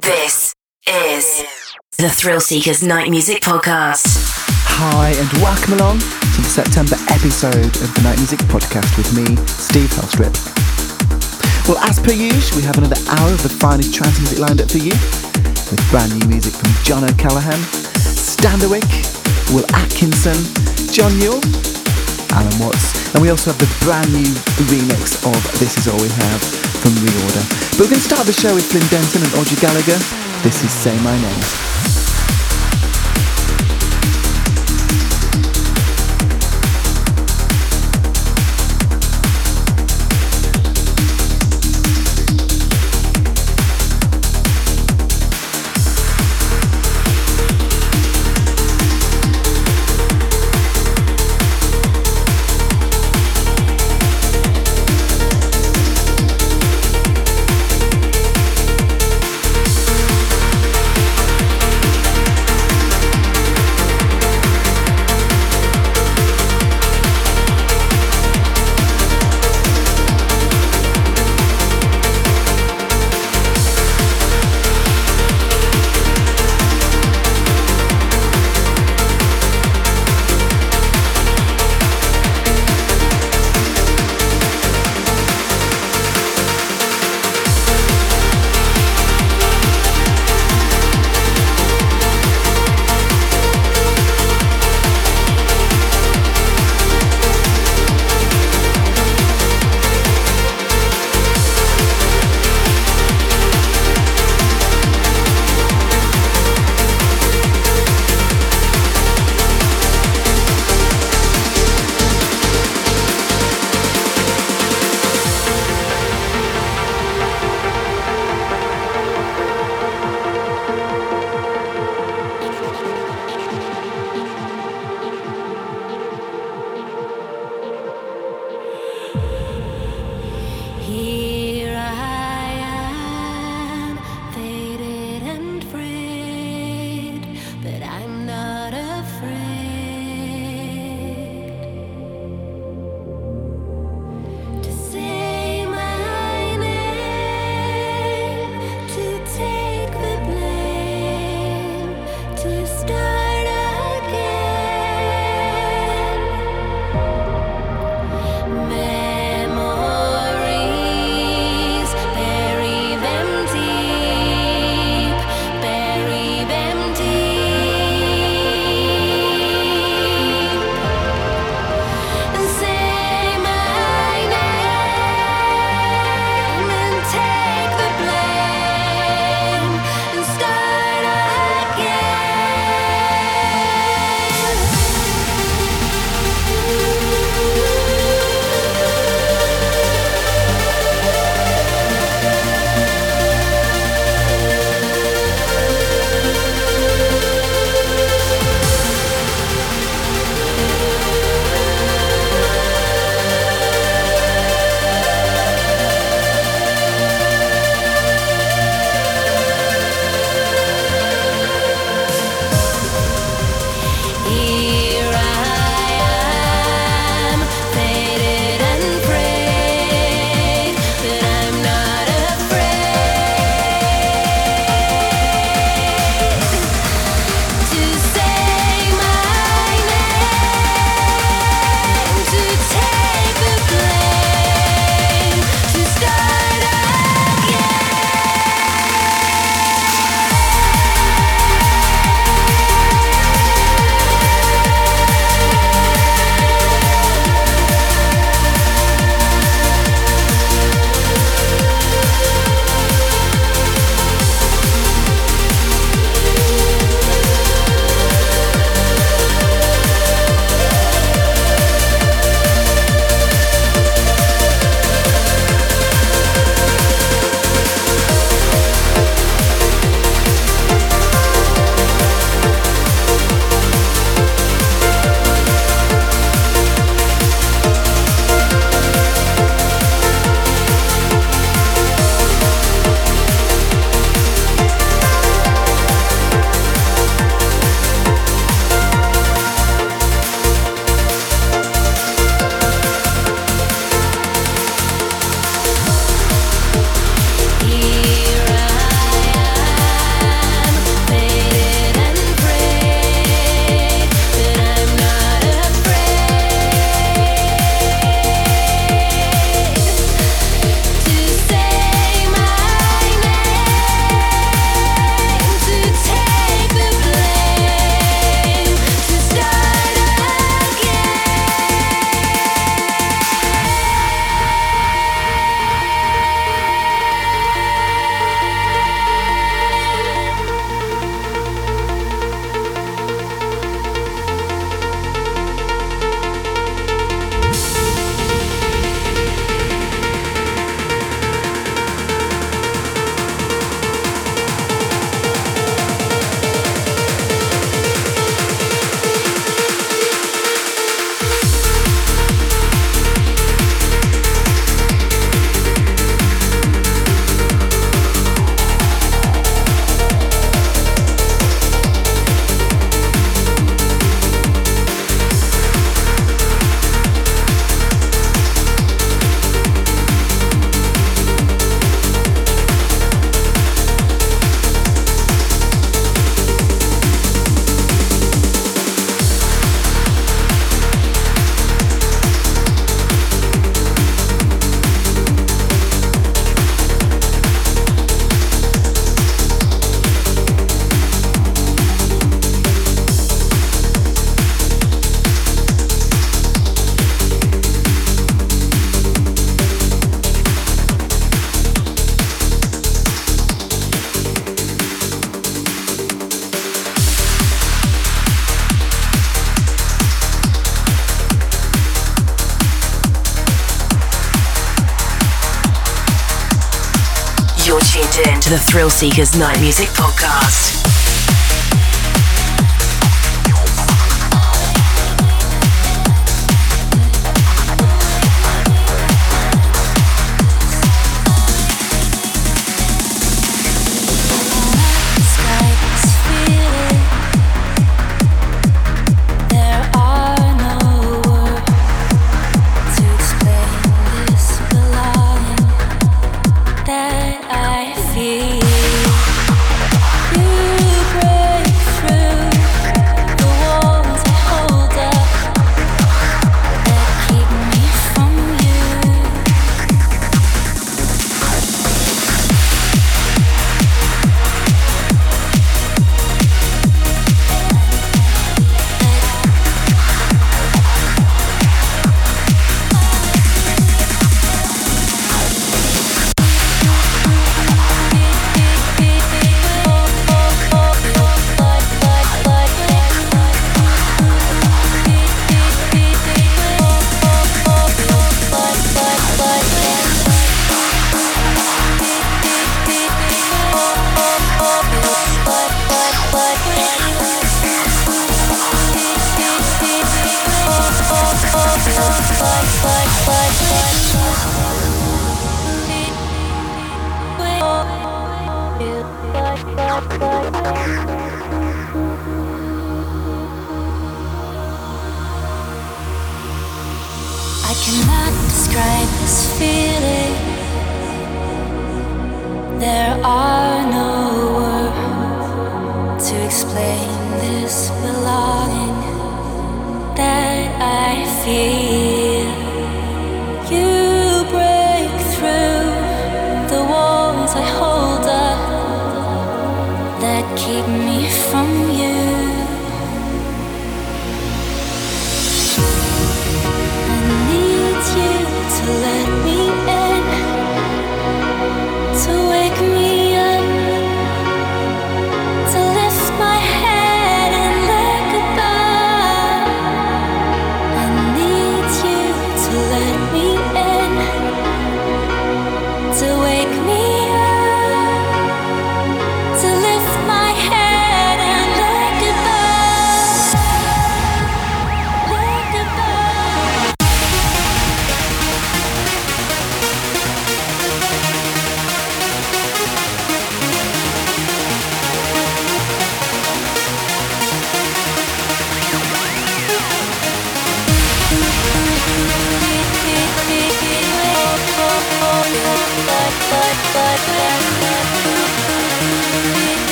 This is the Thrill Seekers Night Music Podcast. Hi, and welcome along to the September episode of the Night Music Podcast with me, Steve Helstrip. Well, as per usual, we have another hour of the finest trance music lined up for you, with brand new music from John O'Callaghan, Standerwick, Will Atkinson, John Newell, Allen Watts, and we also have the brand new remix of This Is All We Have from Reorder. But we're going to start the show with Flynn Denton and Audrey Gallagher. This is Say My Name. Thrill Seekers Night Music Podcast.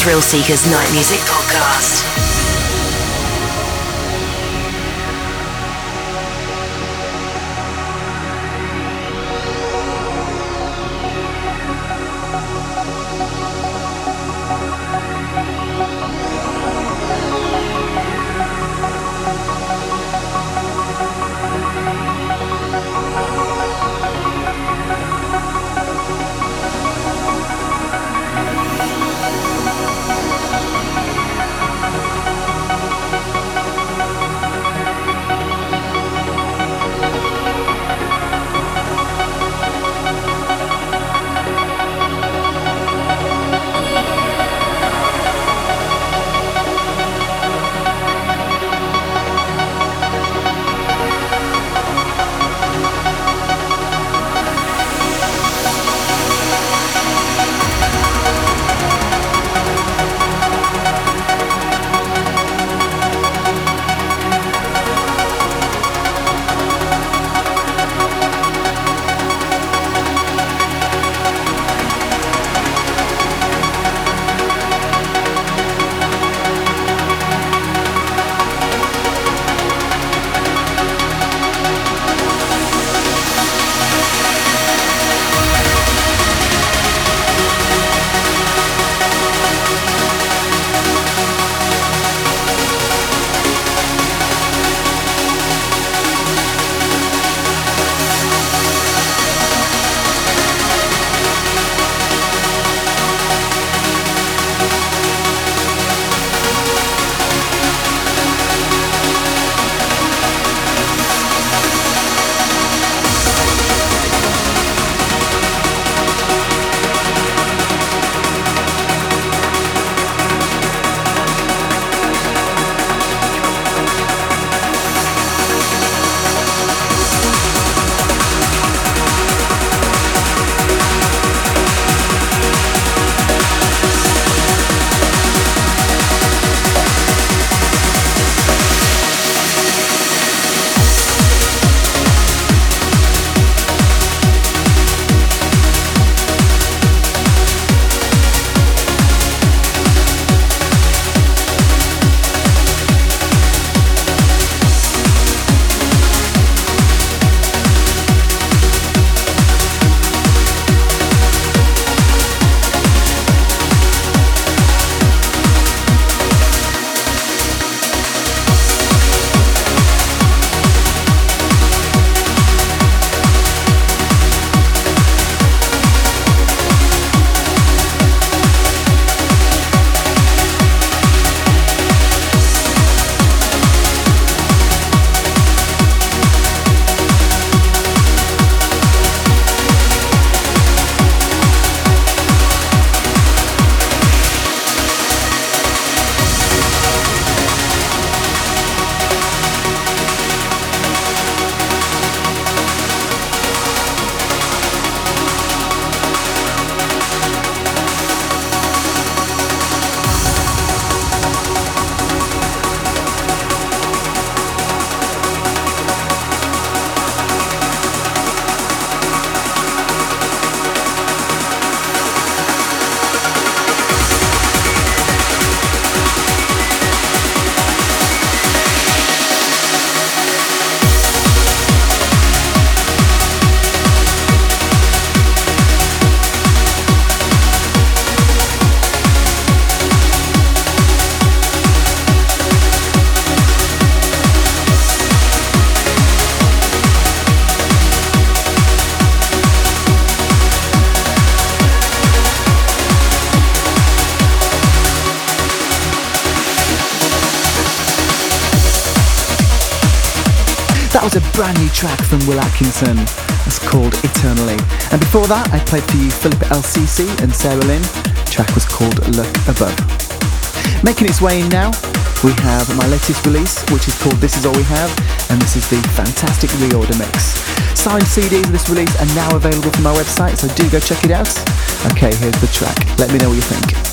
Thrill Seekers Night Music Podcast. Was a brand new track from Will Atkinson. It's called Eternally. And before that, I played for you Philippe El Sisi and Sarah Lynn. The track was called Look Above. Making its way in now, we have my latest release, which is called This Is All We Have, and this is the fantastic reorder mix. Signed CDs of this release are now available from my website, so do go check it out. Okay, here's the track. Let me know what you think.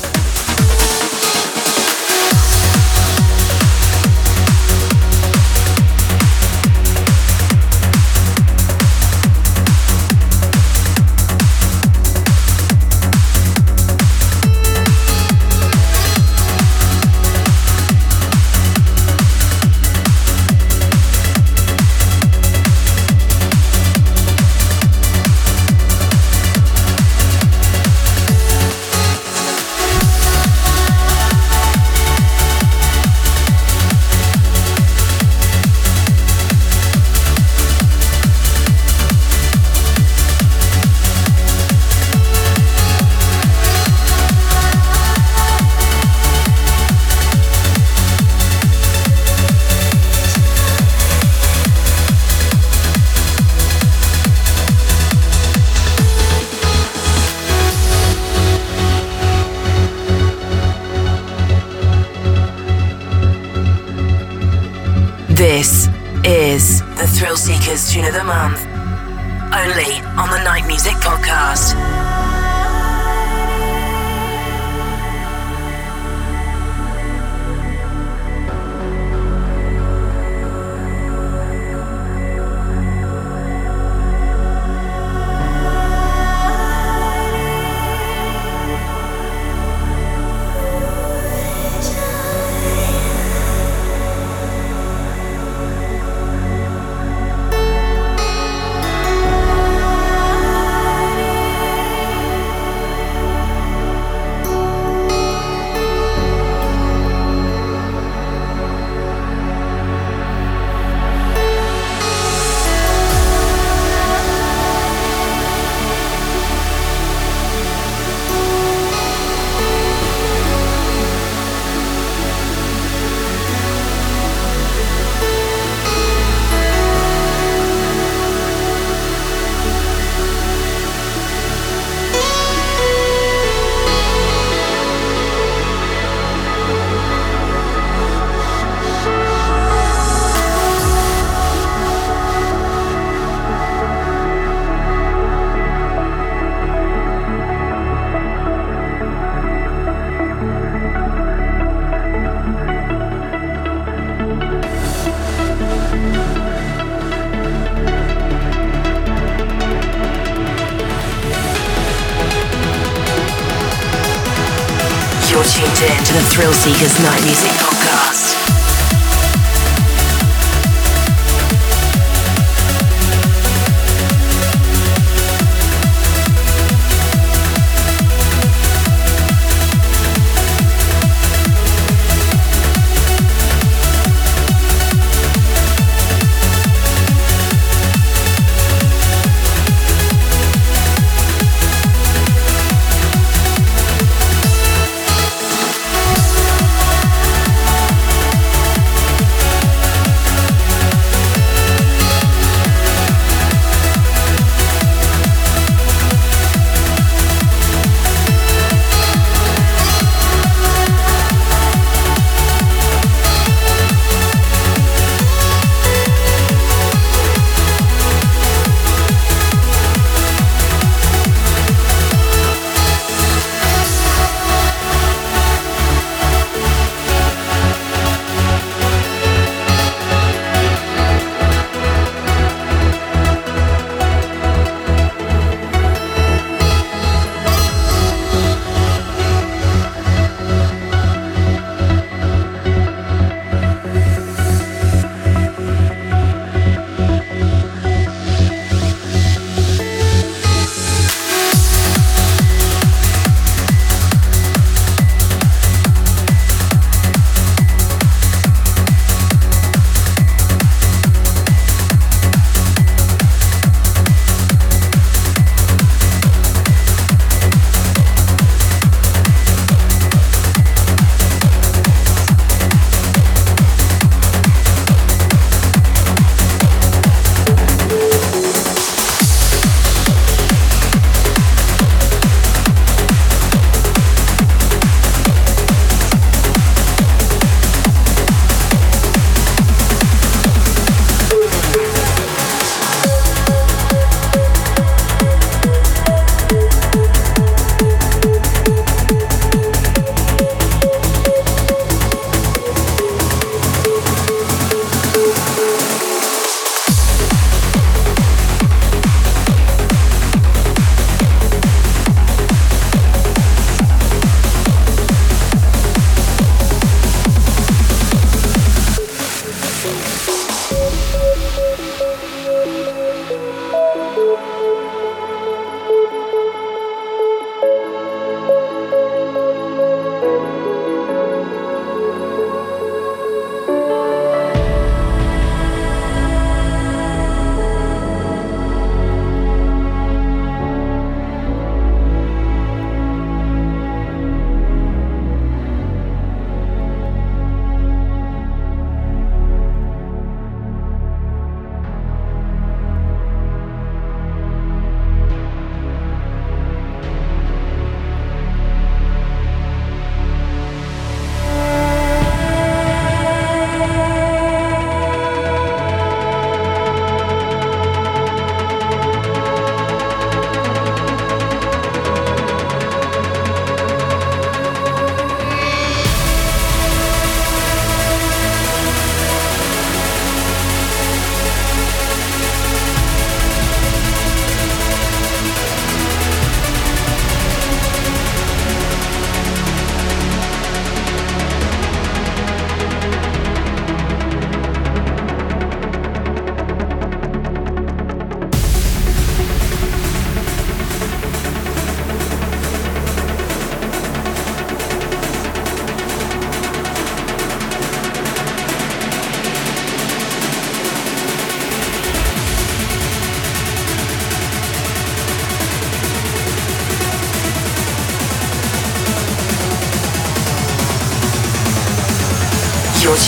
Seekers Night Music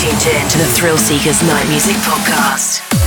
tuned in to the Thrill Seekers Night Music Podcast.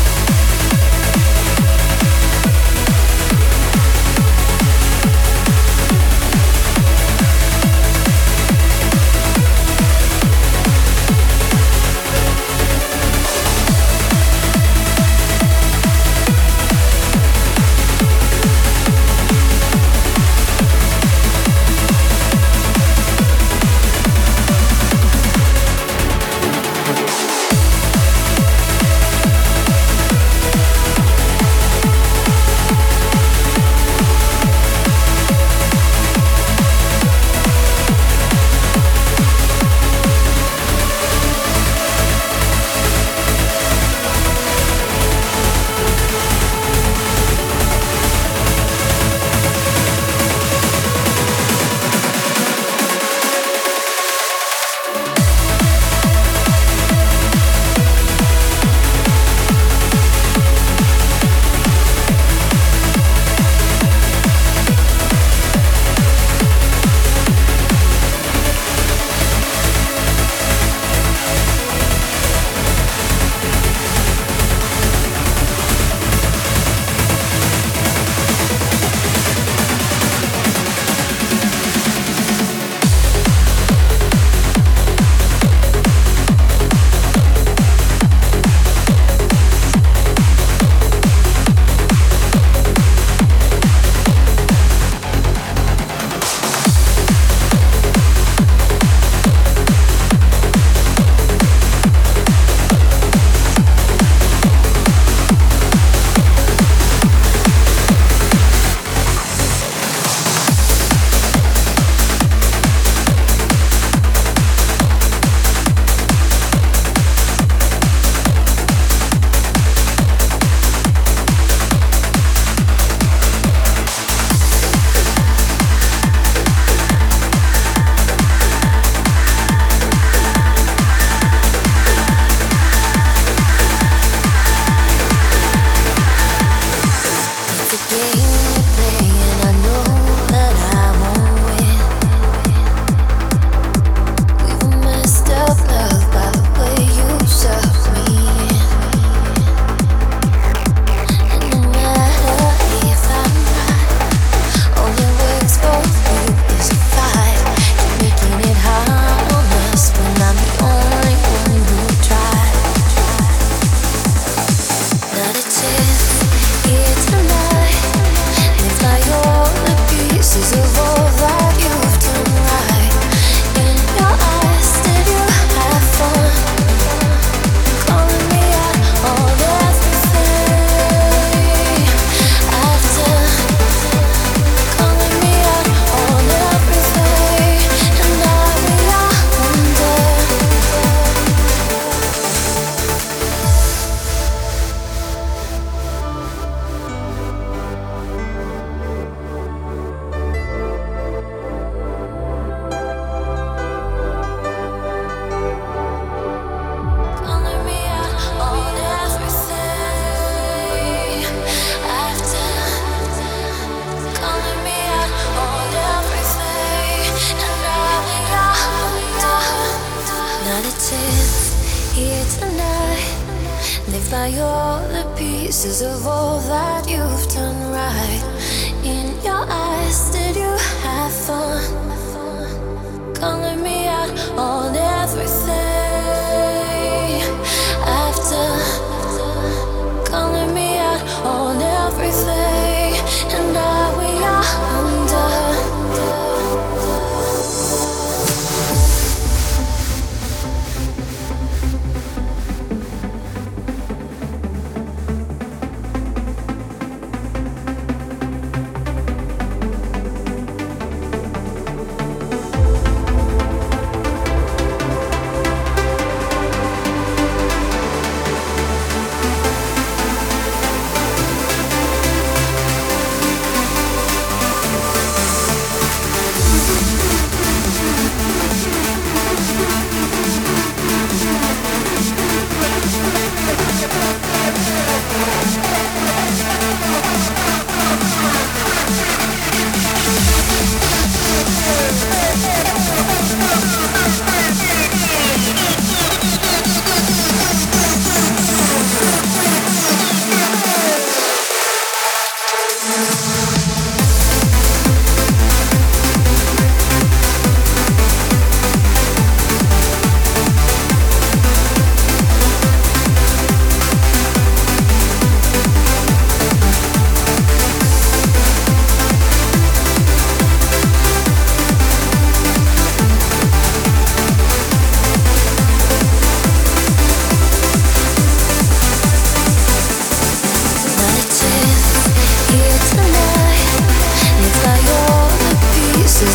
Live by all the pieces of all that you've done right. In your eyes, did you have fun? Calling me out on everything.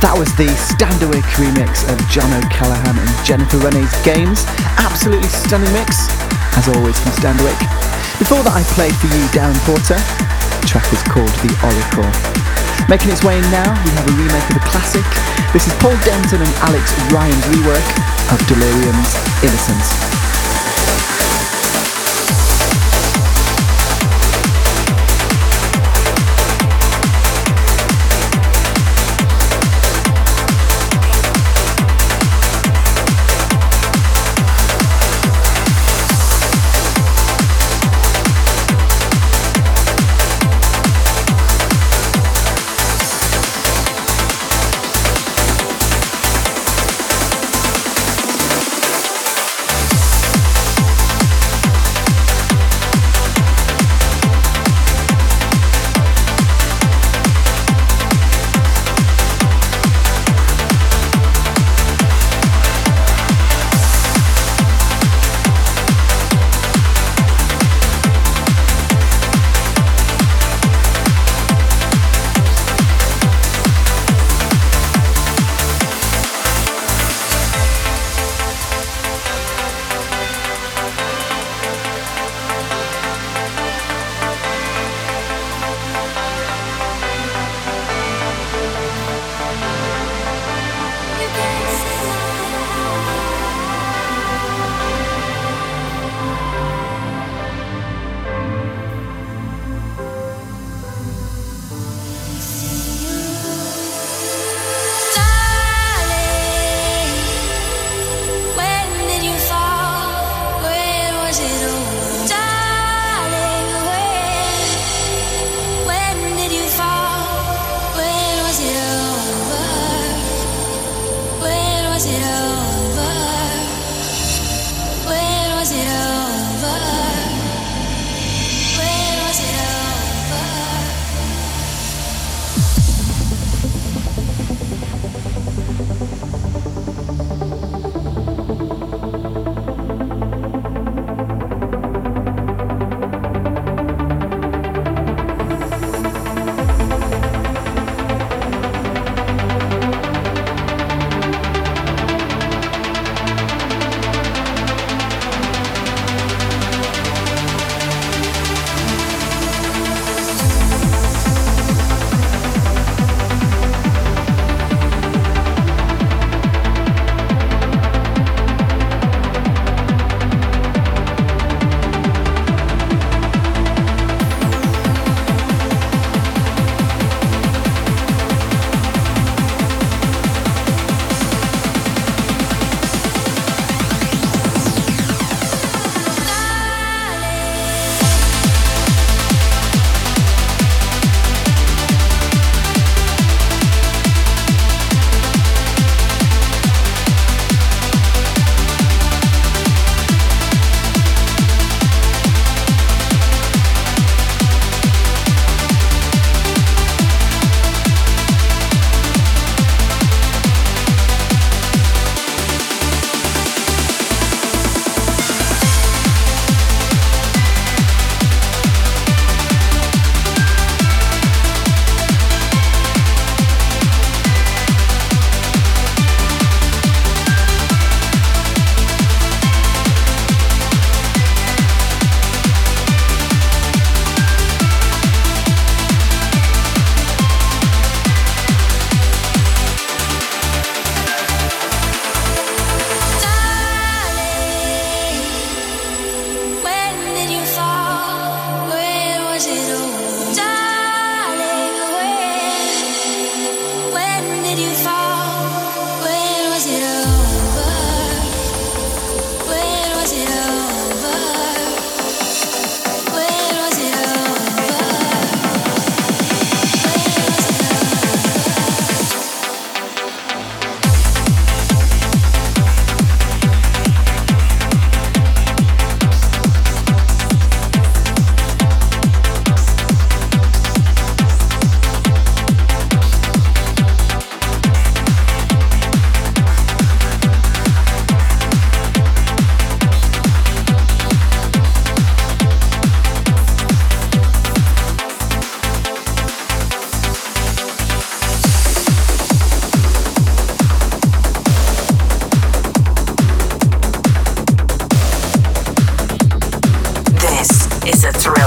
That was the Standerwick remix of John O'Callaghan and Jennifer Rene's Games. Absolutely stunning mix, as always from Standerwick. Before that I played for you Darren Porter. The track is called The Oracle. Making its way in now, we have a remake of a classic. This is Paul Denton and Alex Ryan's rework of Delerium's Innocence.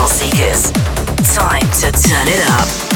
Seekers. Time to turn it up.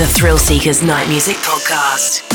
The Thrill Seekers Night Music Podcast.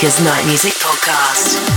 Seekers Night Music Podcast.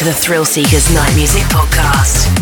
To the Thrill Seekers Night Music Podcast.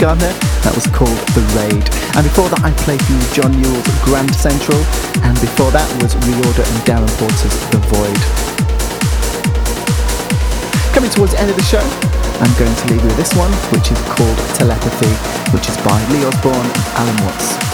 Gardner. That was called The Raid. And before that, I played you John Newell's Grand Central. And before that was Reorder and Darren Porter's The Void. Coming towards the end of the show, I'm going to leave you with this one, which is called Telepathy, which is by Lee Osborne Allen Watts.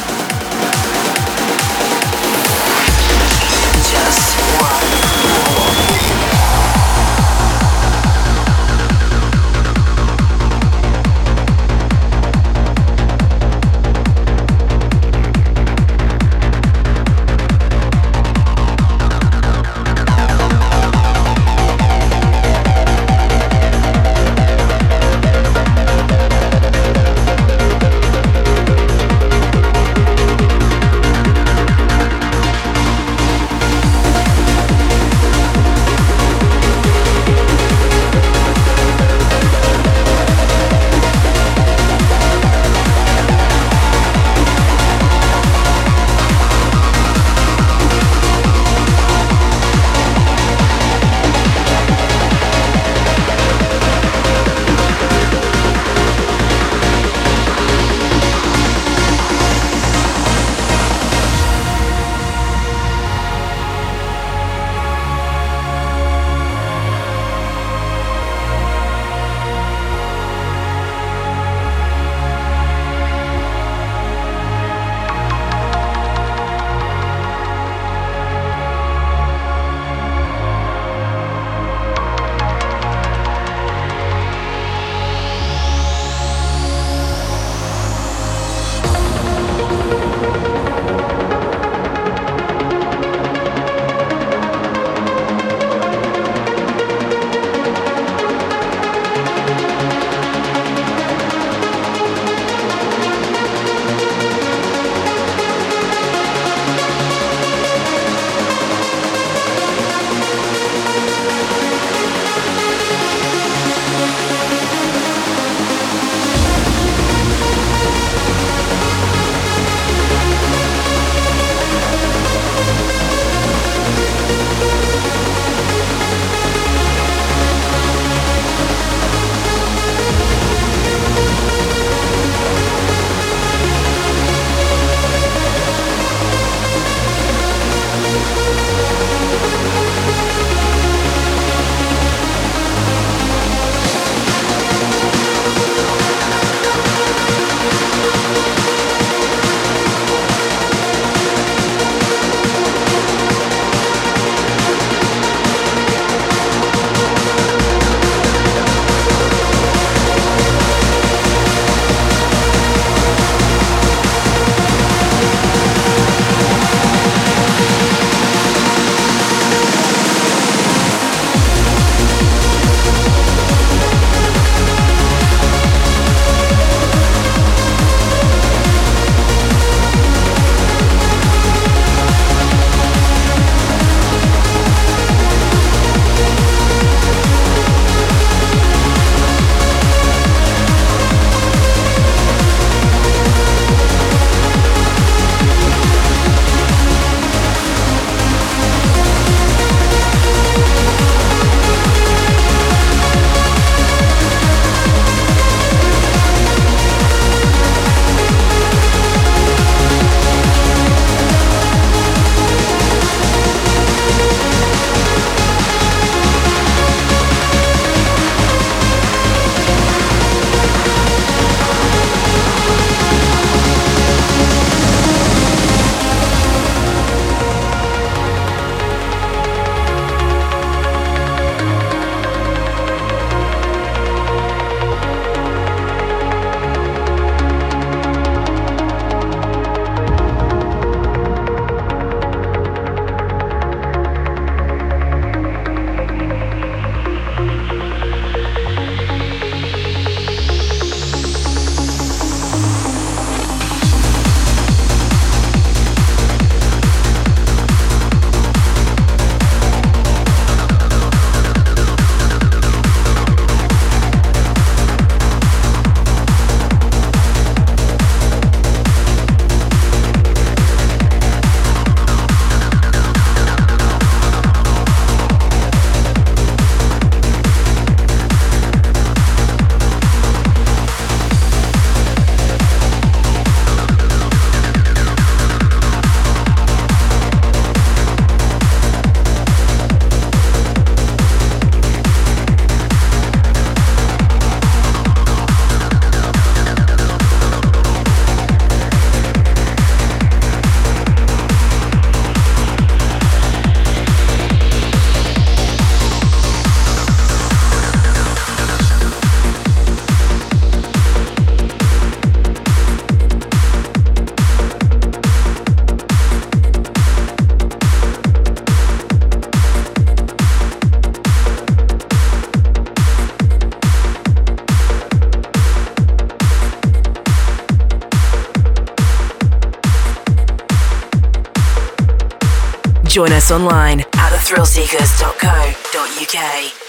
Us online at thethrillseekers.co.uk.